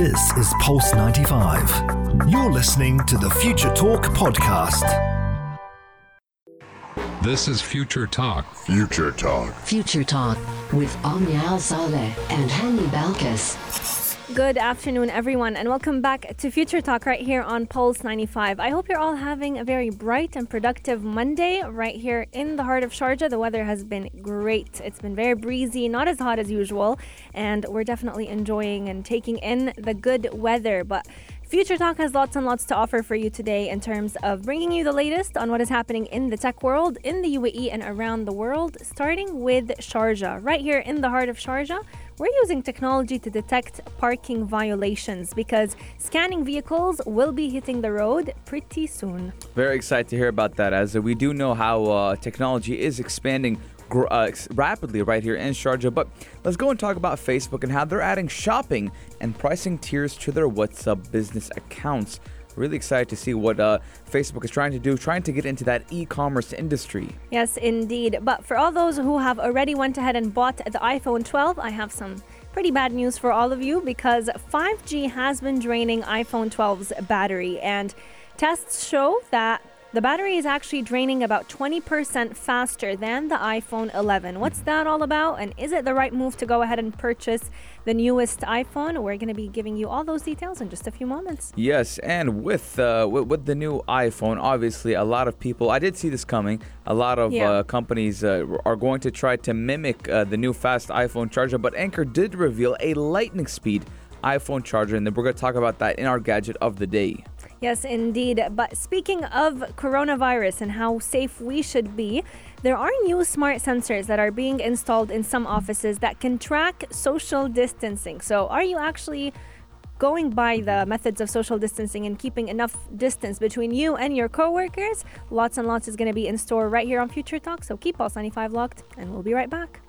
This is Pulse 95. You're listening to the Future Talk podcast. This is Future Talk. Future Talk. Future Talk with Omnia Saleh and Hani Balkis. Good afternoon, everyone, and welcome back to Future Talk right here on Pulse 95. I hope you're all having a very bright and productive Monday right here in the heart of Sharjah. The weather has been great. It's been very breezy, not as hot as usual, and we're definitely enjoying and taking in the good weather. But Future Talk has lots and lots to offer for you today in terms of bringing you the latest on what is happening in the tech world, in the UAE, and around the world, starting with Sharjah. Right here in the heart of Sharjah, we're using technology to detect parking violations because scanning vehicles will be hitting the road pretty soon. Very excited to hear about that as we do know how uh, technology is expanding uh, rapidly right here in Sharjah. But let's go and talk about Facebook and how they're adding shopping and pricing tiers to their WhatsApp business accounts. Really excited to see what uh, Facebook is trying to do, trying to get into that e-commerce industry. Yes, indeed. But for all those who have already went ahead and bought the iPhone 12, I have some pretty bad news for all of you because 5G has been draining iPhone 12's battery and tests show that the battery is actually draining about 20% faster than the iPhone 11. What's that all about? And is it the right move to go ahead and purchase the newest iPhone? We're going to be giving you all those details in just a few moments. Yes, and with, uh, with with the new iPhone, obviously a lot of people. I did see this coming. A lot of Yeah. uh, companies uh, are going to try to mimic uh, the new fast iPhone charger, but Anker did reveal a lightning speed iPhone charger, and then we're going to talk about that in our gadget of the day. Yes, indeed. But speaking of coronavirus and how safe we should be, there are new smart sensors that are being installed in some offices that can track social distancing. So, are you actually going by the mm-hmm. methods of social distancing and keeping enough distance between you and your coworkers? Lots and lots is going to be in store right here on Future Talk. So, keep Pulse 95 locked, and we'll be right back.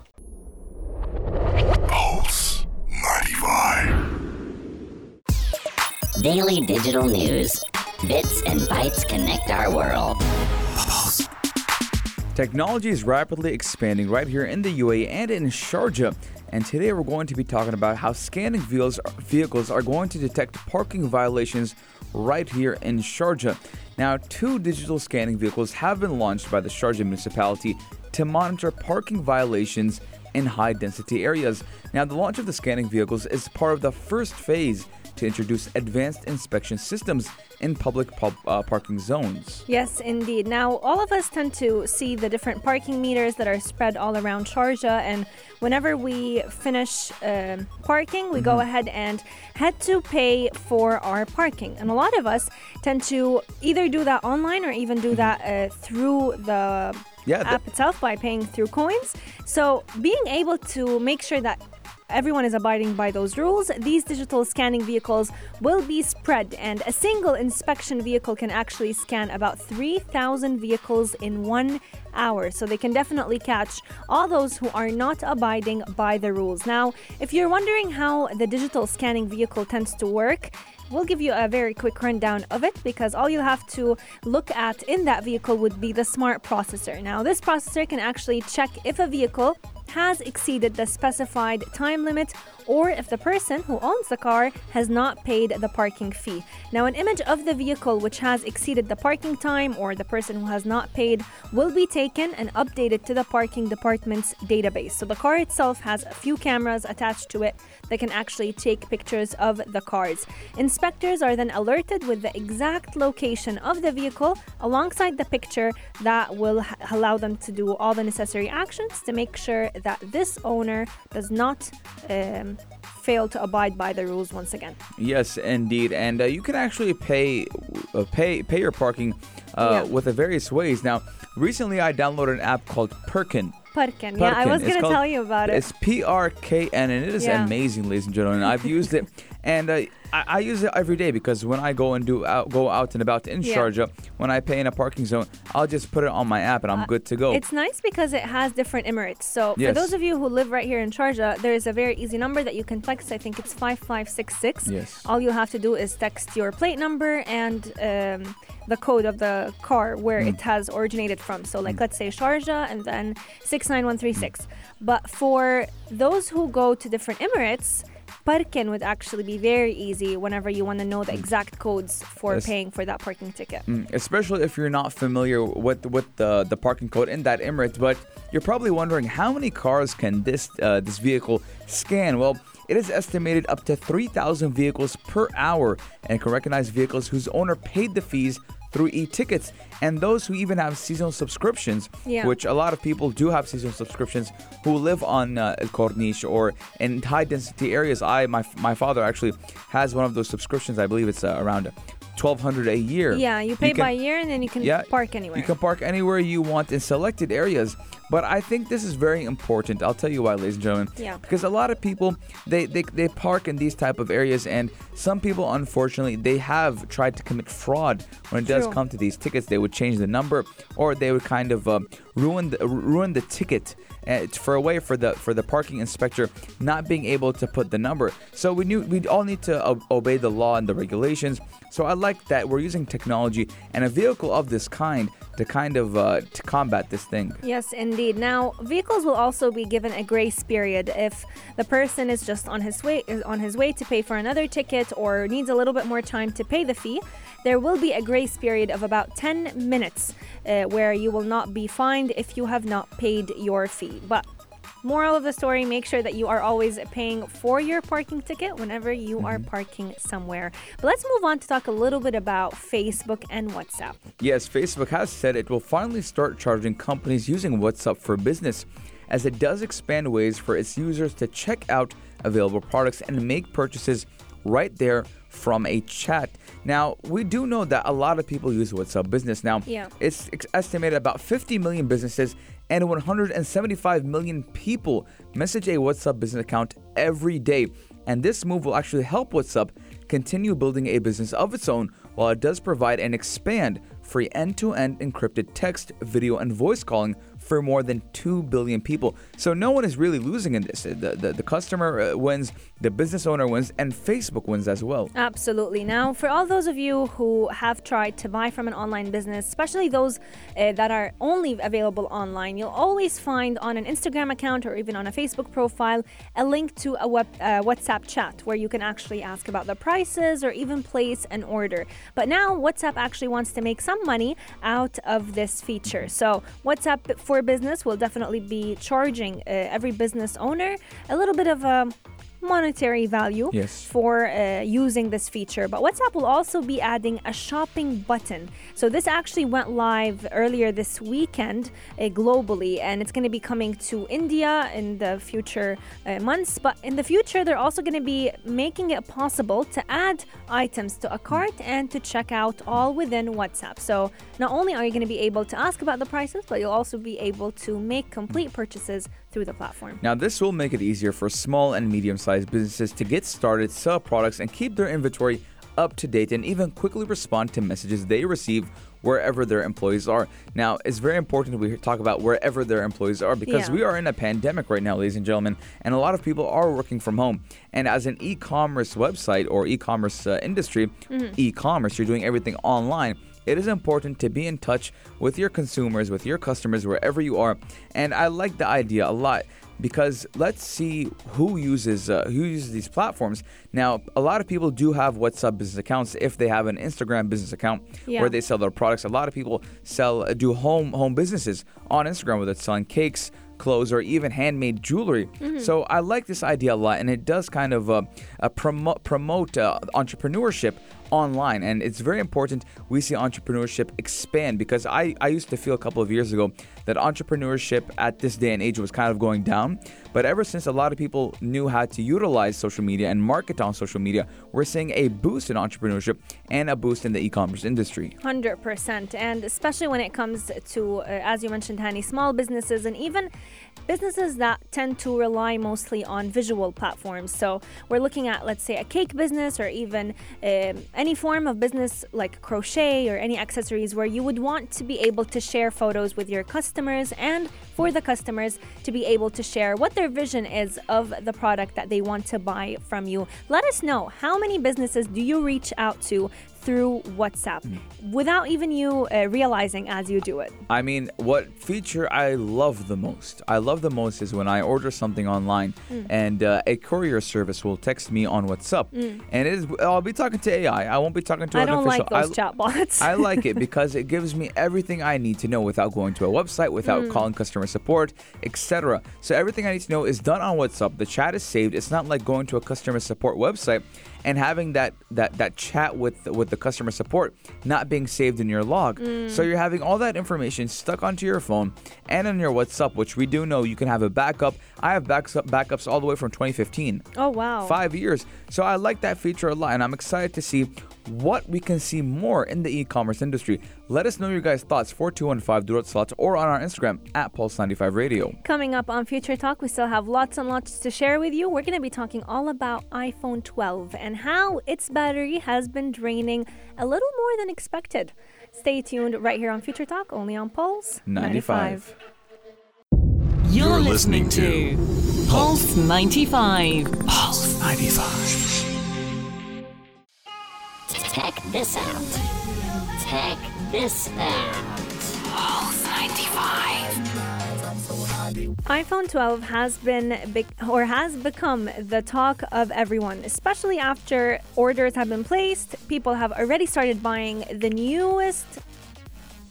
Daily digital news. Bits and bytes connect our world. Technology is rapidly expanding right here in the UAE and in Sharjah. And today we're going to be talking about how scanning vehicles, are going to detect parking violations right here in Sharjah. Now, two digital scanning vehicles have been launched by the Sharjah municipality to monitor parking violations in high density areas. Now, the launch of the scanning vehicles is part of the first phase to introduce advanced inspection systems in public pub, uh, parking zones. Yes, indeed. Now, all of us tend to see the different parking meters that are spread all around Sharjah, and whenever we finish um parking, we go ahead and head to pay for our parking. And a lot of us tend to either do that online or even do that uh, through the Yeah, the- app itself by paying through coins. So, being able to make sure that everyone is abiding by those rules, these digital scanning vehicles will be spread, and a single inspection vehicle can actually scan about 3,000 vehicles in one hour. So they can definitely catch all those who are not abiding by the rules. Now, if you're wondering how the digital scanning vehicle tends to work, We'll give you a very quick rundown of it because all you have to look at in that vehicle would be the smart processor. Now, this processor can actually check if a vehicle has exceeded the specified time limit or if the person who owns the car has not paid the parking fee. Now, an image of the vehicle which has exceeded the parking time or the person who has not paid will be taken and updated to the parking department's database. So, the car itself has a few cameras attached to it that can actually take pictures of the cars. Inspectors are then alerted with the exact location of the vehicle alongside the picture that will allow them to do all the necessary actions to make sure that this owner does not um, fail to abide by the rules once again. Yes, indeed, and uh, you can actually pay uh, pay pay your parking uh, Yeah. with the various ways. Now, recently I downloaded an app called Perkin. Parkin. Yeah, I was going to tell you about it. It's P R K N, and it is Yeah. amazing, ladies and gentlemen. I've used it, and uh, I, I use it every day because when I go and do out, go out and about in Yeah. Sharjah, when I pay in a parking zone, I'll just put it on my app and I'm good to go. Uh, It's nice because it has different Emirates. So for those of you who live right here in Sharjah, there is a very easy number that you can text. I think it's 5566. Yes. All you have to do is text your plate number and um, the code of the car where Mm. it has originated from. So like let's say Sharjah and then 69136. But for those who go to different Emirates, Parken would actually be very easy whenever you want to know the exact codes for Yes. paying for that parking ticket. Mm, especially if you're not familiar with with the the parking code in that Emirates. But you're probably wondering how many cars can this uh, this vehicle scan? Well. It is estimated up to 3,000 vehicles per hour and can recognize vehicles whose owner paid the fees through e-tickets and those who even have seasonal subscriptions Yeah. which a lot of people do have seasonal subscriptions who live on uh, El Corniche or in high density areas i my, my father actually has one of those subscriptions i believe it's uh, around 1200 a year Yeah, you pay can- by year and then you can yeah, park anywhere. You can park anywhere you want in selected areas. But I think this is very important. I'll tell you why, ladies and gentlemen. Yeah. Because a lot of people they, they, they park in these type of areas and some people unfortunately they have tried to commit fraud when it does come to these tickets. They would change the number or they would kind of um, ruin the ruin the ticket uh, for a way for the for the parking inspector not being able to put the number. So we knew we all need to o- obey the law and the regulations. So I like that we're using technology and a vehicle of this kind to kind of uh, to combat this thing. Yes, indeed. Now, vehicles will also be given a grace period if the person is just on his way is on his way to pay for another ticket or needs a little bit more time to pay the fee. There will be a grace period of about 10 minutes uh, where you will not be fined if you have not paid your fee. But Moral of the story make sure that you are always paying for your parking ticket whenever you are mm-hmm. parking somewhere. But let's move on to talk a little bit about Facebook and WhatsApp. Yes, Facebook has said it will finally start charging companies using WhatsApp for business, as it does expand ways for its users to check out available products and make purchases right there from a chat. Now, we do know that a lot of people use WhatsApp Business. Now, Yeah. it's estimated about 50 million businesses and 175 million people message a WhatsApp business account every day. And this move will actually help WhatsApp continue building a business of its own while it does provide and expand free end to end encrypted text, video, and voice calling for more than 2 billion people. So no one is really losing in this. The, the, the customer uh, wins, the business owner wins, and Facebook wins as well. Absolutely. Now, for all those of you who have tried to buy from an online business, especially those uh, that are only available online, you'll always find on an Instagram account or even on a Facebook profile a link to a web, uh, WhatsApp chat where you can actually ask about the prices or even place an order. But now, WhatsApp actually wants to make some money out of this feature. So, WhatsApp for Business will definitely be charging uh, every business owner. A little bit of a monetary value Yes. for uh, using this feature. But WhatsApp will also be adding a shopping button. So this actually went live earlier this weekend uh, globally, and it's going to be coming to India in the future uh, months. But in the future, they're also going to be making it possible to add items to a cart and to check out all within WhatsApp. So not only are you going to be able to ask about the prices, but you'll also be able to make complete purchases through the platform. Now, this will make it easier for small and medium sized businesses to get started, sell products, and keep their inventory up to date and even quickly respond to messages they receive wherever their employees are. Now, it's very important we talk about wherever their employees are because Yeah. we are in a pandemic right now, ladies and gentlemen, and a lot of people are working from home. And as an e commerce website or e commerce uh, industry, e commerce, you're doing everything online it is important to be in touch with your consumers, with your customers, wherever you are. And I like the idea a lot because let's see who uses uh, who uses these platforms. Now, a lot of people do have WhatsApp business accounts if they have an Instagram business account Yeah. where they sell their products. A lot of people sell uh, do home home businesses on Instagram, whether it's selling cakes, clothes, or even handmade jewelry. So I like this idea a lot, and it does kind of uh, uh, promote promote uh, entrepreneurship online and it's very important we see entrepreneurship expand because I, I used to feel a couple of years ago that entrepreneurship at this day and age was kind of going down but ever since a lot of people knew how to utilize social media and market on social media we're seeing a boost in entrepreneurship and a boost in the e-commerce industry. 100% and especially when it comes to uh, as you mentioned Hani small businesses and even businesses that tend to rely mostly on visual platforms. So we're looking at let's say a cake business or even um, any form of business like crochet or any accessories where you would want to be able to share photos with your customers and for the customers to be able to share what their vision is of the product that they want to buy from you. Let us know how many businesses do you reach out to through WhatsApp without even you uh, realizing as you do it. I mean, what feature I love the most? I love the most is when I order something online Mm. and uh, a courier service will text me on WhatsApp, and it is I'll be talking to AI. I won't be talking to Mm. I an don't official. like those I, chatbots. I like it because it gives me everything I need to know without going to a website, without Mm. calling customer support, etc. So everything I need to know is done on WhatsApp. The chat is saved. It's not like going to a customer support website and having that that that chat with with the customer support not being saved in your log. Mm. So you're having all that information stuck onto your phone and on your WhatsApp, which we do know you can have a backup. I have backups backups all the way from 2015 oh wow. five years. So I like that feature a lot, and I'm excited to see what we can see more in the e-commerce industry. Let us know your guys' thoughts. 4215 Durot Slots or on our Instagram at Pulse95 Radio. Coming up on Future Talk, we still have lots and lots to share with you. We're going to be talking all about iPhone 12 and how its battery has been draining a little more than expected. Stay tuned right here on Future Talk, only on Pulse 95. You're, listening, to Pulse 95. Pulse 95. Check this out. Check this out. Pulse 95. iPhone 12 has been bec or has become the talk of everyone, especially after orders have been placed. People have already started buying the newest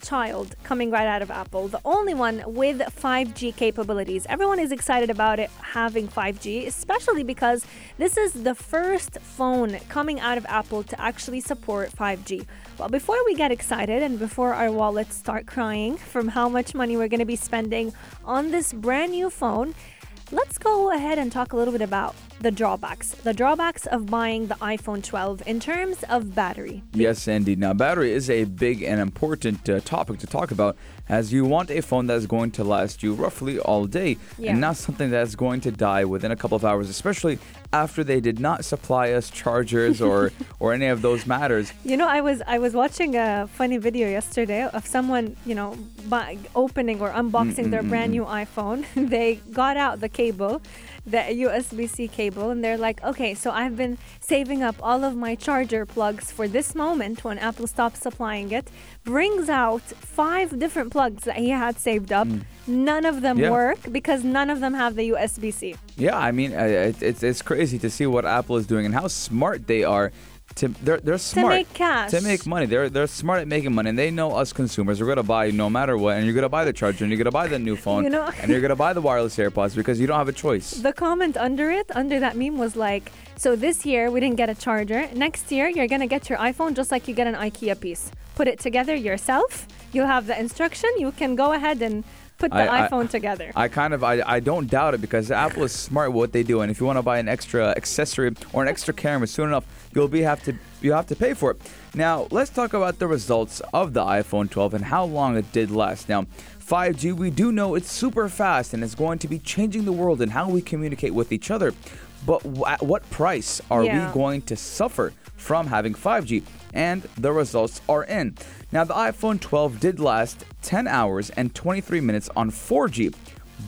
child coming right out of Apple, the only one with 5G capabilities. Everyone is excited about it having 5G, especially because this is the first phone coming out of Apple to actually support 5G. Well, before we get excited and before our wallets start crying from how much money we're going to be spending on this brand new phone, let's go ahead and talk a little bit about the drawbacks. The drawbacks of buying the iPhone 12 in terms of battery. Yes, indeed. Now, battery is a big and important uh, topic to talk about as you want a phone that's going to last you roughly all day Yeah. and not something that's going to die within a couple of hours, especially after they did not supply us chargers or, or any of those matters. You know, I was I was watching a funny video yesterday of someone, you know, opening or unboxing their brand new iPhone. they got out the cable, the USB-C cable, and they're like, "Okay, so I've been saving up all of my charger plugs for this moment when Apple stops supplying it." Brings out five different plugs that he had saved up. Hmm. None of them Yeah. work because none of them have the USB-C. Yeah, I mean, it's it's crazy to see what Apple is doing and how smart they are. To they're they're smart make cash. to make money. They're they're smart at making money, and they know us consumers are gonna buy no matter what, and you're gonna buy the charger, and you're gonna buy the new phone, You know- and you're gonna buy the wireless AirPods because you don't have a choice. The comment under it, under that meme, was like, "So this year we didn't get a charger. Next year you're gonna get your iPhone just like you get an IKEA piece. Put it together yourself. You'll have the instruction. You can go ahead and put the I- I- iPhone together." I kind of I, I don't doubt it because Apple is smart with what they do, and if you want to buy an extra accessory or an extra camera soon enough, you'll be have to you have to pay for it. Now let's talk about the results of the iPhone 12 and how long it did last. Now. 5G, we do know it's super fast and it's going to be changing the world and how we communicate with each other. But w- at what price are Yeah. we going to suffer from having 5G? And the results are in. Now, the iPhone 12 did last 10 hours and 23 minutes on 4G,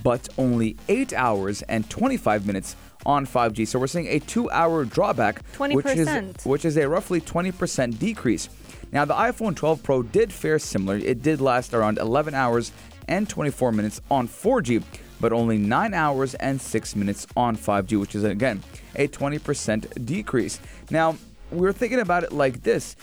but only 8 hours and 25 minutes on 5G. So we're seeing a 2-hour drawback, which is which is a roughly 20% decrease. Now, the iPhone 12 Pro did fare similar. It did last around 11 hours and 24 minutes on 4G, but only 9 hours and 6 minutes on 5G, which is again a 20% decrease. Now, we're thinking about it like this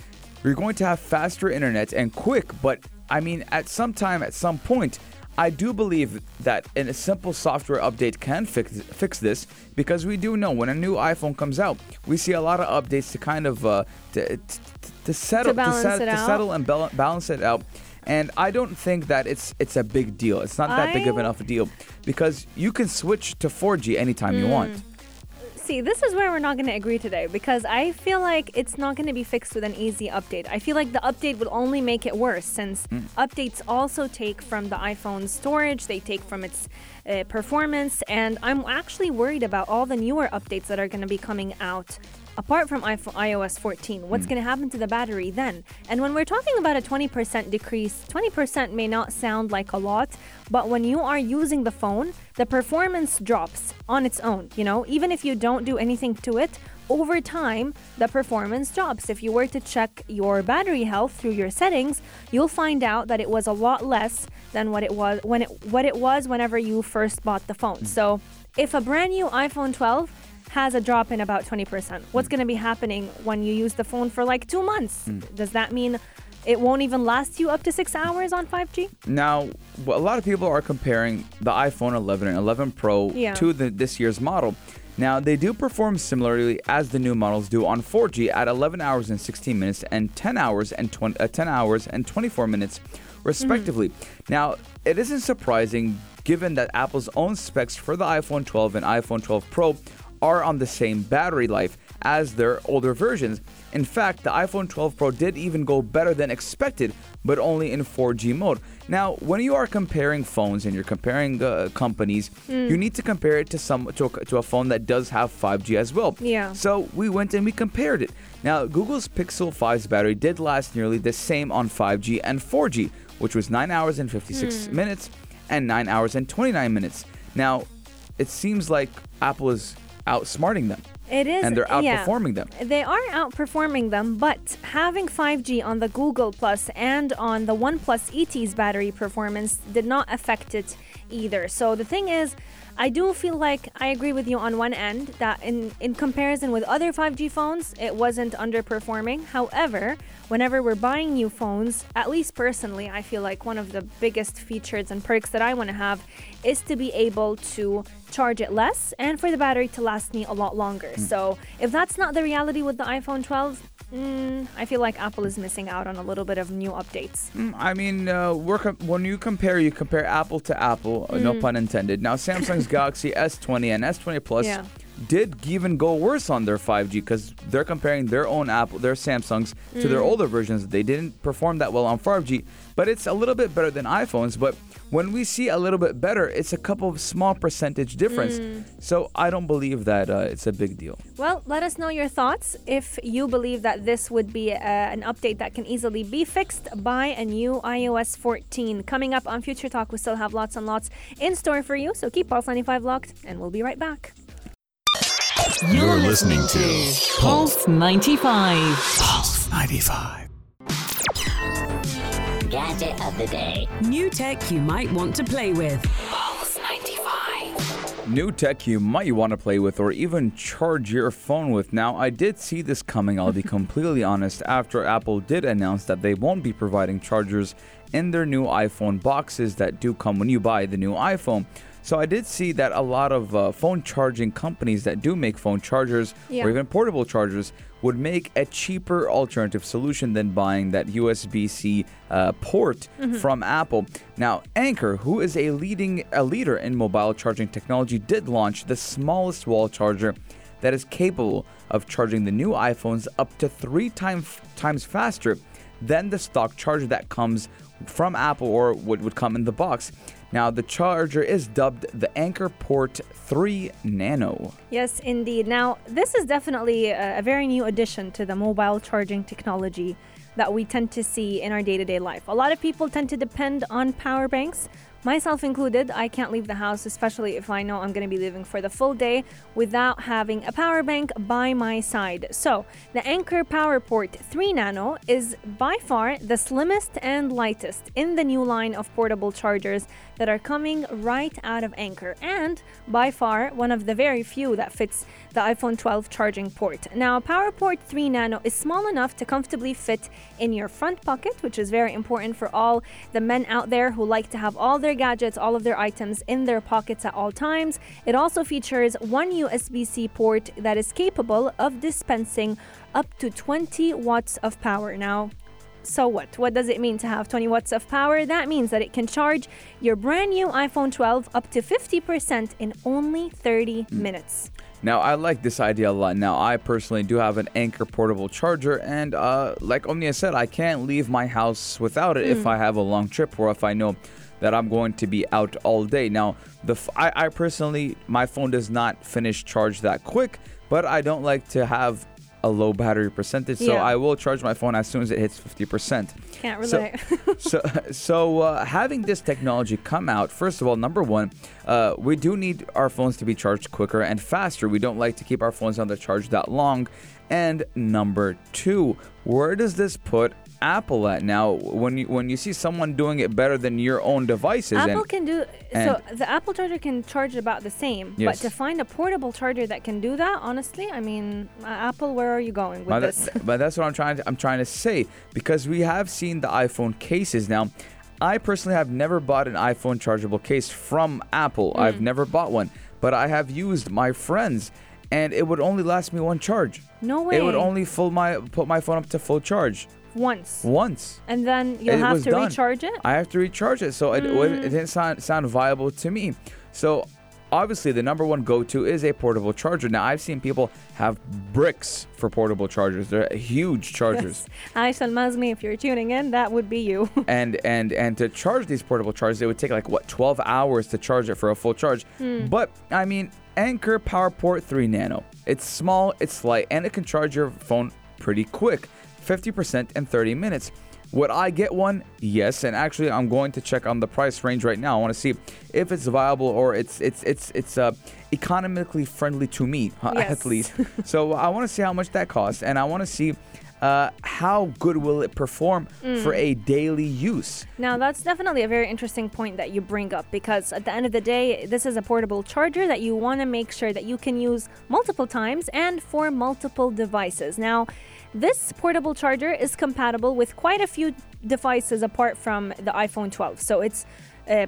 you're going to have faster internet and quick, but I mean, at some time, at some point, I do believe that in a simple software update can fix fix this because we do know when a new iPhone comes out, we see a lot of updates to kind of uh, to, to, to settle balance set- to settle and bal- balance it out. And I don't think that it's it's a big deal. It's not that big of I- enough a deal because you can switch to 4G anytime you want. See, this is where we're not going to agree today because I feel like it's not going to be fixed with an easy update. I feel like the update will only make it worse since updates also take from the iPhone storage, they take from its uh, performance, and I'm actually worried about all the newer updates that are going to be coming out. Apart from iOS 14, what's hmm. going to happen to the battery then? And when we're talking about a 20% decrease, 20% may not sound like a lot, but when you are using the phone, the performance drops on its own. You know, even if you don't do anything to it, over time, the performance drops. If you were to check your battery health through your settings, you'll find out that it was a lot less than what it was when it what it was whenever you first bought the phone. Hmm. So, if a brand new iPhone 12 has a drop in about 20%, what's mm. going to be happening when you use the phone for like 2 months? Mm. Does that mean it won't even last you up to 6 hours on 5G? Now, a lot of people are comparing the iPhone 11 and 11 Pro Yeah. to the, this year's model. Now, they do perform similarly as the new models do on 4G at 11 hours and 16 minutes and 10 hours and 20, uh, 10 hours and 24 minutes, respectively. Mm-hmm. Now, it isn't surprising given that Apple's own specs for the iPhone 12 and iPhone 12 Pro are on the same battery life as their older versions. In fact, the iPhone 12 Pro did even go better than expected, but only in 4G mode. Now, when you are comparing phones and you're comparing uh, companies, you need to compare it to some to a, to a phone that does have 5G as well. Yeah. So we went and we compared it. Now, Google's Pixel 5's battery did last nearly the same on 5G and 4G, which was 9 hours and 56 Hmm. minutes and 9 hours and 29 minutes. Now, it seems like Apple is outsmarting them It is and they're yeah. outperforming them. They are outperforming them, but having 5G on the Google Plus and on the OnePlus 8T's battery performance did not affect it either. So the thing is, I do feel like I agree with you on one end that in, in comparison with other 5G phones, it wasn't underperforming. However, whenever we're buying new phones, at least personally, I feel like one of the biggest features and perks that I want to have is to be able to charge it less and for the battery to last me a lot longer. Hmm. So if that's not the reality with the iPhone 12, mm, I feel like Apple is missing out on a little bit of new updates. Mm, I mean, uh, com- when you compare, you compare Apple to Apple, uh, no pun intended. Now, Samsung's Galaxy S20 and S20 Plus Yeah. did even go worse on their 5G because they're comparing their own Apple, their Samsungs, to their older versions. They didn't perform that well on 5G, but it's a little bit better than iPhones. But when we see a little bit better, it's a couple of small percentage difference. So I don't believe that uh, it's a big deal. Well, let us know your thoughts if you believe that this would be uh, an update that can easily be fixed by a new iOS 14. Coming up on Future Talk, we still have lots and lots in store for you, so keep Pulse 95 locked, and we'll be right back. You're listening to Pulse 95. Pulse 95. Gadget of the day. New tech you might want to play with. Pulse 95. New tech you might want to play with or even charge your phone with. Now, I did see this coming, I'll be completely honest, after Apple did announce that they won't be providing chargers in their new iPhone boxes that do come when you buy the new iPhone. So I did see that a lot of uh, phone charging companies that do make phone chargers Yeah. or even portable chargers would make a cheaper alternative solution than buying that USB-C uh, port from Apple. Now, Anker, who is a leading a leader in mobile charging technology, did launch the smallest wall charger that is capable of charging the new iPhones up to three times times faster than the stock charger that comes from Apple or what would come in the box. Now, the charger is dubbed the Anker Port 3 Nano. Yes, indeed. Now, this is definitely a, very new addition to the mobile charging technology that we tend to see in our day to day life. A lot of people tend to depend on power banks. Myself included, I can't leave the house, especially if I know I'm going to be leaving for the full day, without having a power bank by my side. So, the Anker PowerPort 3 Nano is by far the slimmest and lightest in the new line of portable chargers that are coming right out of Anker, and by far one of the very few that fits the iPhone 12 charging port. Now, PowerPort 3 Nano is small enough to comfortably fit in your front pocket, which is very important for all the men out there who like to have all their gadgets, all of their items in their pockets at all times. It also features one USB C port that is capable of dispensing up to 20 watts of power. Now, so what? What does it mean to have 20 watts of power? That means that it can charge your brand new iPhone 12 up to 50% in only 30 minutes. Now, I like this idea a lot. Now, I personally do have an Anker portable charger, and uh, like Omnia said, I can't leave my house without it if I have a long trip or if I know that I'm going to be out all day. Now, the f- I, I personally, my phone does not finish charge that quick, but I don't like to have a low battery percentage, so Yeah. I will charge my phone as soon as it hits 50%. Can't So- relate. so, so uh, having this technology come out, first of all, number one, uh, we do need our phones to be charged quicker and faster. We don't like to keep our phones on the charge that long. And number two, where does this put Apple at now? When you when you see someone doing it better than your own devices, Apple and can do so. The Apple charger can charge about the same, Yes. but to find a portable charger that can do that, honestly, I mean, uh, Apple, where are you going with But, this? that- but that's what I'm trying to I'm trying to say because we have seen the iPhone cases now. I personally have never bought an iPhone chargeable case from Apple. Hmm. I've never bought one, but I have used my friends, and it would only last me one charge. No way. It would only full my put my phone up to full charge once, once. and then you'll It have to done. recharge it. I have to recharge it, so it, it Mm. didn't sound sound viable to me. So obviously, the number one go-to is a portable charger. Now I've seen people have bricks for portable chargers. They're huge chargers. Aisha Al-Mazmi, if you're tuning in, that would be you. and and and to charge these portable chargers, it would take like what 12 hours to charge it for a full charge. Hmm. But I mean, Anker PowerPort 3 Nano. It's small, it's light, and it can charge your phone pretty quick, 50% in 30 minutes. Would I get one? Yes, and actually, I'm going to check on the price range right now. I want to see if it's viable or it's it's it's it's uh, economically friendly to me, Yes. at least. so I want to see how much that costs, and I want to see uh, how good will it perform for Mm. a daily use. Now, that's definitely a very interesting point that you bring up because at the end of the day, this is a portable charger that you want to make sure that you can use multiple times and for multiple devices. Now, this portable charger is compatible with quite a few devices apart from the iPhone 12. So it's uh,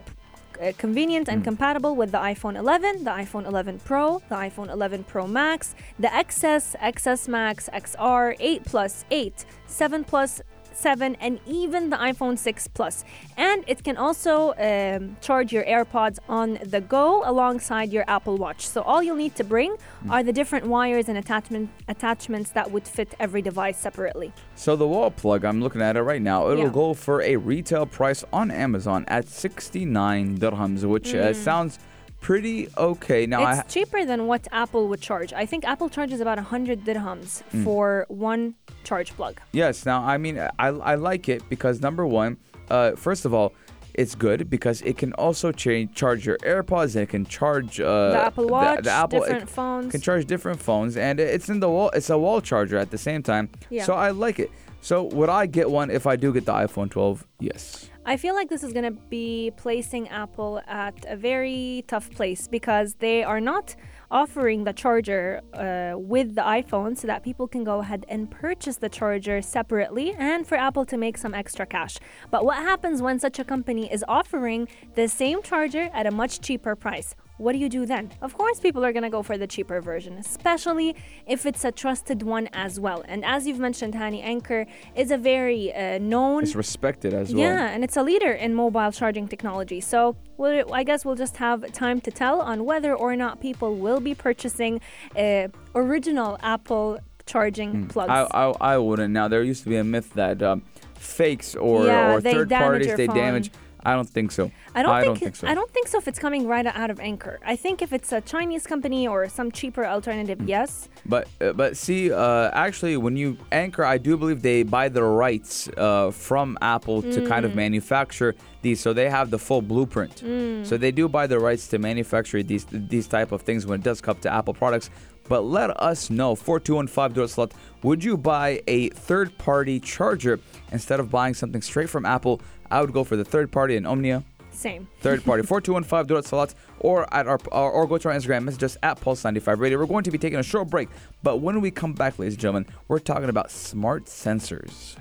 uh, convenient and compatible with the iPhone 11, the iPhone 11 Pro, the iPhone 11 Pro Max, the XS, XS Max, XR, 8 Plus, 8, 7 Plus, 7 and even the iPhone 6 Plus. And it can also um, charge your AirPods on the go alongside your Apple Watch. So all you'll need to bring are the different wires and attachment attachments that would fit every device separately. So the wall plug, I'm looking at it right now. It'll Yeah. go for a retail price on Amazon at 69 dirhams, which uh, sounds pretty okay. Now I Mm. it's cheaper than what Apple would charge. I think Apple charges about 100 dirhams Mm. for one charge plug. Yes. Now, I mean, I, I like it because number one, uh, first of all, it's good because it can also cha- charge your AirPods. And it can charge uh, The Apple Watch, the, Apple, different phones. Can charge different phones, and it's in the wall. It's a wall charger at the same time. Yeah. So I like it. So would I get one if I do get the iPhone 12? Yes. I feel like this is going to be placing Apple at a very tough place because they are not offering the charger uh, with the iPhone so that people can go ahead and purchase the charger separately and for Apple to make some extra cash. But what happens when such a company is offering the same charger at a much cheaper price? What do you do then? Of course, people are going to go for the cheaper version, especially if it's a trusted one as well. And as you've mentioned, Hani, Anker is a very uh, known It's respected as well. yeah, and it's a leader in mobile charging technology. So we'll, I guess we'll just have time to tell on whether or not people will be purchasing uh, original Apple charging plugs. Hmm. I, I, I wouldn't. Now there used to be a myth that um, fakes or, Yeah, or third parties they phone. damage. I don't think so. I don't, I think, don't think so. I don't think so if it's coming right out of Anker. I think if it's a Chinese company or some cheaper alternative, Hmm. yes. But uh, but see, uh, actually, when you anchor, I do believe they buy the rights uh, from Apple to kind Mm. of manufacture these, so they have the full blueprint. So they do buy the rights to manufacture these these type of things when it does come to Apple products. But let us know, 4215 Dot Slot, would you buy a third party charger instead of buying something straight from Apple? I would go for the third party in Omnia. Same. Third party 4215 Durat Salat or at our or, or go to our Instagram message us at Pulse95 Radio. We're going to be taking a short break, but when we come back, ladies and gentlemen, we're talking about smart sensors.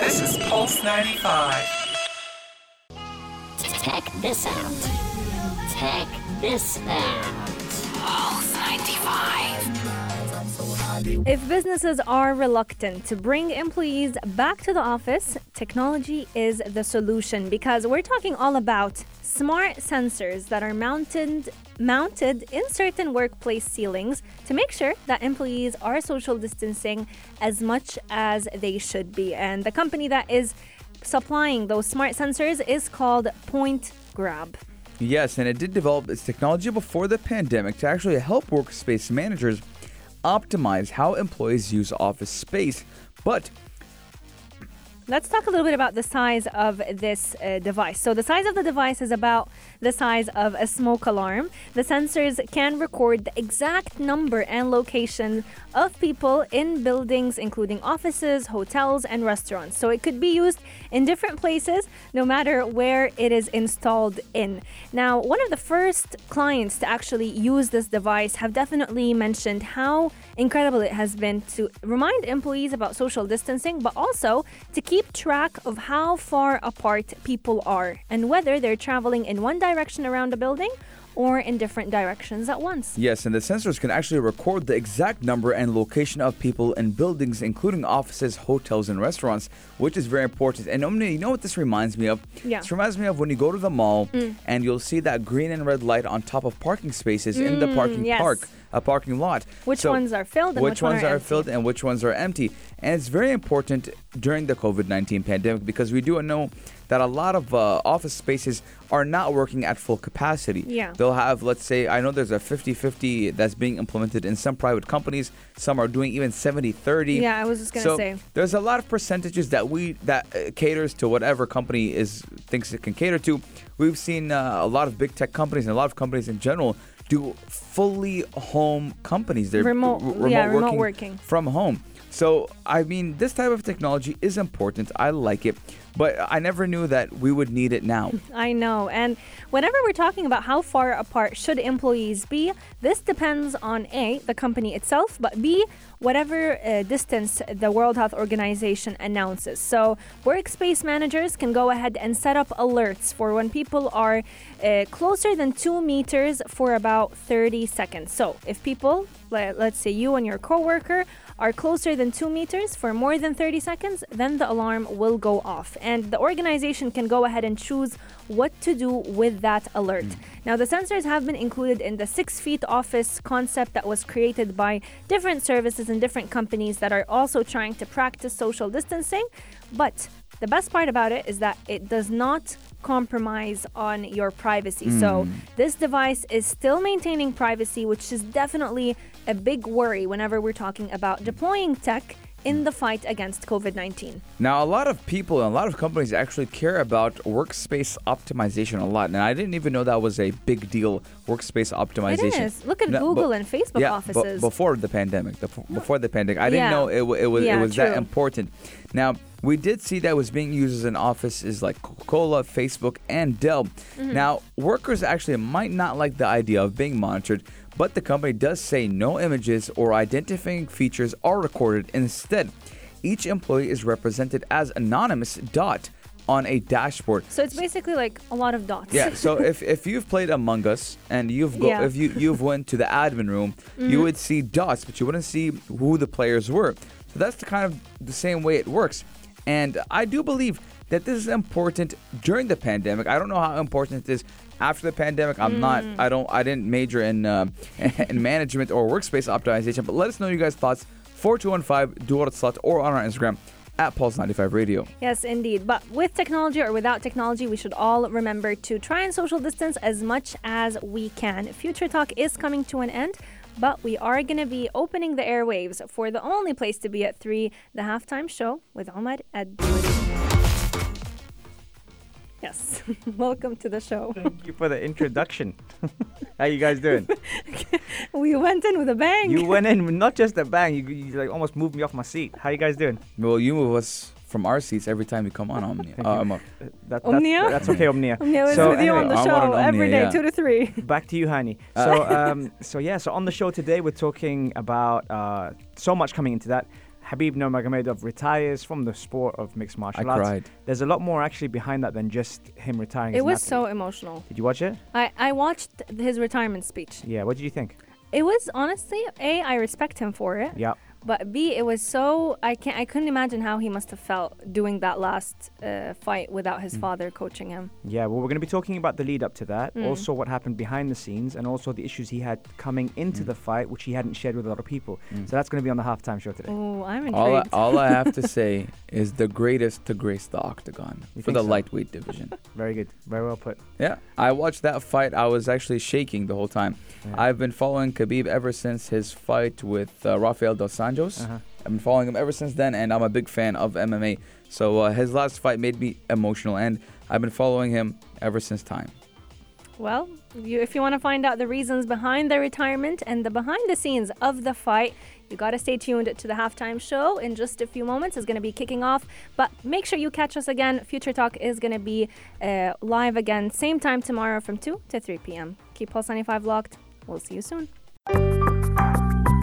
This is Pulse 95. Check this out. Check this out. Pulse 95. If businesses are reluctant to bring employees back to the office, technology is the solution because we're talking all about smart sensors that are mounted mounted in certain workplace ceilings to make sure that employees are social distancing as much as they should be. And the company that is supplying those smart sensors is called Point Grab. Yes, and it did develop its technology before the pandemic to actually help workspace managers optimize how employees use office space. But Let's talk a little bit about the size of this uh, device. So, the size of the device is about the size of a smoke alarm. The sensors can record the exact number and location of people in buildings, including offices, hotels, and restaurants. So, it could be used in different places no matter where it is installed in. Now, one of the first clients to actually use this device have definitely mentioned how incredible it has been to remind employees about social distancing, but also to keep track of how far apart people are and whether they're traveling in one direction around a building or in different directions at once. Yes, and the sensors can actually record the exact number and location of people in buildings, including offices, hotels, and restaurants, which is very important. And Omni, you know what this reminds me of? Yeah. This reminds me of when you go to the mall Mm. and you'll see that green and red light on top of parking spaces in the Mm, parking yes. park, a parking lot. Which So- ones are filled and which, one ones are, are, filled and which ones are empty. And it's very important during the COVID 19 pandemic because we do know that a lot of uh, office spaces are not working at full capacity. Yeah. They'll have, let's say, I know there's a 50 50 that's being implemented in some private companies. Some are doing even 70 30. Yeah, I was just gonna say. so say. There's a lot of percentages that we that uh, caters to whatever company is thinks it can cater to. We've seen uh, a lot of big tech companies and a lot of companies in general do fully home companies. They're Remote- r- yeah, remote working. from home. So, I mean, this type of technology is important. I like it, but I never knew that we would need it now. I know. And whenever we're talking about how far apart should employees be, this depends on A, the company itself, but B, whatever uh, distance the World Health Organization announces. So, workspace managers can go ahead and set up alerts for when people are uh, closer than two meters for about 30 seconds. So, if people, let, let's say you and your coworker, are closer than two meters for more than 30 seconds, then the alarm will go off. And the organization can go ahead and choose what to do with that alert. Now, the sensors have been included in the six feet office concept that was created by different services and different companies that are also trying to practice social distancing. But the best part about it is that it does not compromise on your privacy. So, Mm. this device is still maintaining privacy, which is definitely a big worry whenever we're talking about deploying tech in the fight against COVID 19. Now, a lot of people and a lot of companies actually care about workspace optimization a lot, and I didn't even know that was a big deal. Workspace optimization. It is. Look at No, Google but- and Facebook yeah, offices. But before the pandemic, the, before the pandemic, I didn't Yeah. know it, it was Yeah, it was that true. important. Now, we did see that was being used as an offices like Coca-Cola, Facebook, and Dell. Mm-hmm. Now, workers actually might not like the idea of being monitored, but the company does say no images or identifying features are recorded. Instead, each employee is represented as anonymous dot on a dashboard. so it's basically like a lot of dots. Yeah. So if, if you've played Among Us and you've go Yeah. if you you've went to the admin room, you would see dots, but you wouldn't see who the players were. So that's the kind of the same way it works. And I do believe that this is important during the pandemic. I don't know how important it is after the pandemic. I'm not. I don't. I didn't major in uh, in management or workspace optimization. But let us know your guys' thoughts. 4215 Dual Slot or on our Instagram at Pulse95 Radio. Yes, indeed. But with technology or without technology, we should all remember to try and social distance as much as we can. Future Talk is coming to an end, but we are going to be opening the airwaves for the only place to be at 3, the halftime show with Ahmad Ed. Yes, welcome to the show. Thank you for the introduction. How you guys doing? We went in with a bang. You went in not just a bang. You, you like almost moved me off my seat. How you guys doing? Well, you move us from our seats every time you come on Omnia. Thank Uh, you. I'm a- Uh, That, Omnia? That's, that's okay, Omnia. Omnia was So with you on the show want an every Omnia, day, yeah. 2 to 3. back to you, Hani. Uh, So, um, so yeah. So on the show today, we're talking about uh, so much coming into that. Khabib Nurmagomedov retires from the sport of mixed martial I arts. cried. There's a lot more actually behind that than just him retiring. as It an was so emotional. Did you watch it? I, I watched his retirement speech. Yeah. What did you think? It was honestly, A, I respect him for it. Yeah. But B, it was so I can't I couldn't imagine how he must have felt doing that last uh, fight without his father coaching him. Yeah, well, we're going to be talking about the lead up to that, Mm. also what happened behind the scenes, and also the issues he had coming into the fight, which he hadn't shared with a lot of people. So that's going to be on the halftime show today. Oh, I'm intrigued. All I, all I have to say is the greatest to grace the octagon You for the so? lightweight division. Very good, very well put. Yeah, I watched that fight. I was actually shaking the whole time. I've been following Khabib ever since his fight with uh, Rafael dos Anjos. Uh-huh. I've been following him ever since then, and I'm a big fan of MMA. So uh, his last fight made me emotional, and I've been following him ever since time. Well, you, if you want to find out the reasons behind the retirement and the behind the scenes of the fight, you got to stay tuned to the halftime show. In just a few moments, it's going to be kicking off. But make sure you catch us again. Future Talk is going to be uh, live again, same time tomorrow from 2 to 3 p.m. Keep Pulse 95 locked. We'll see you soon.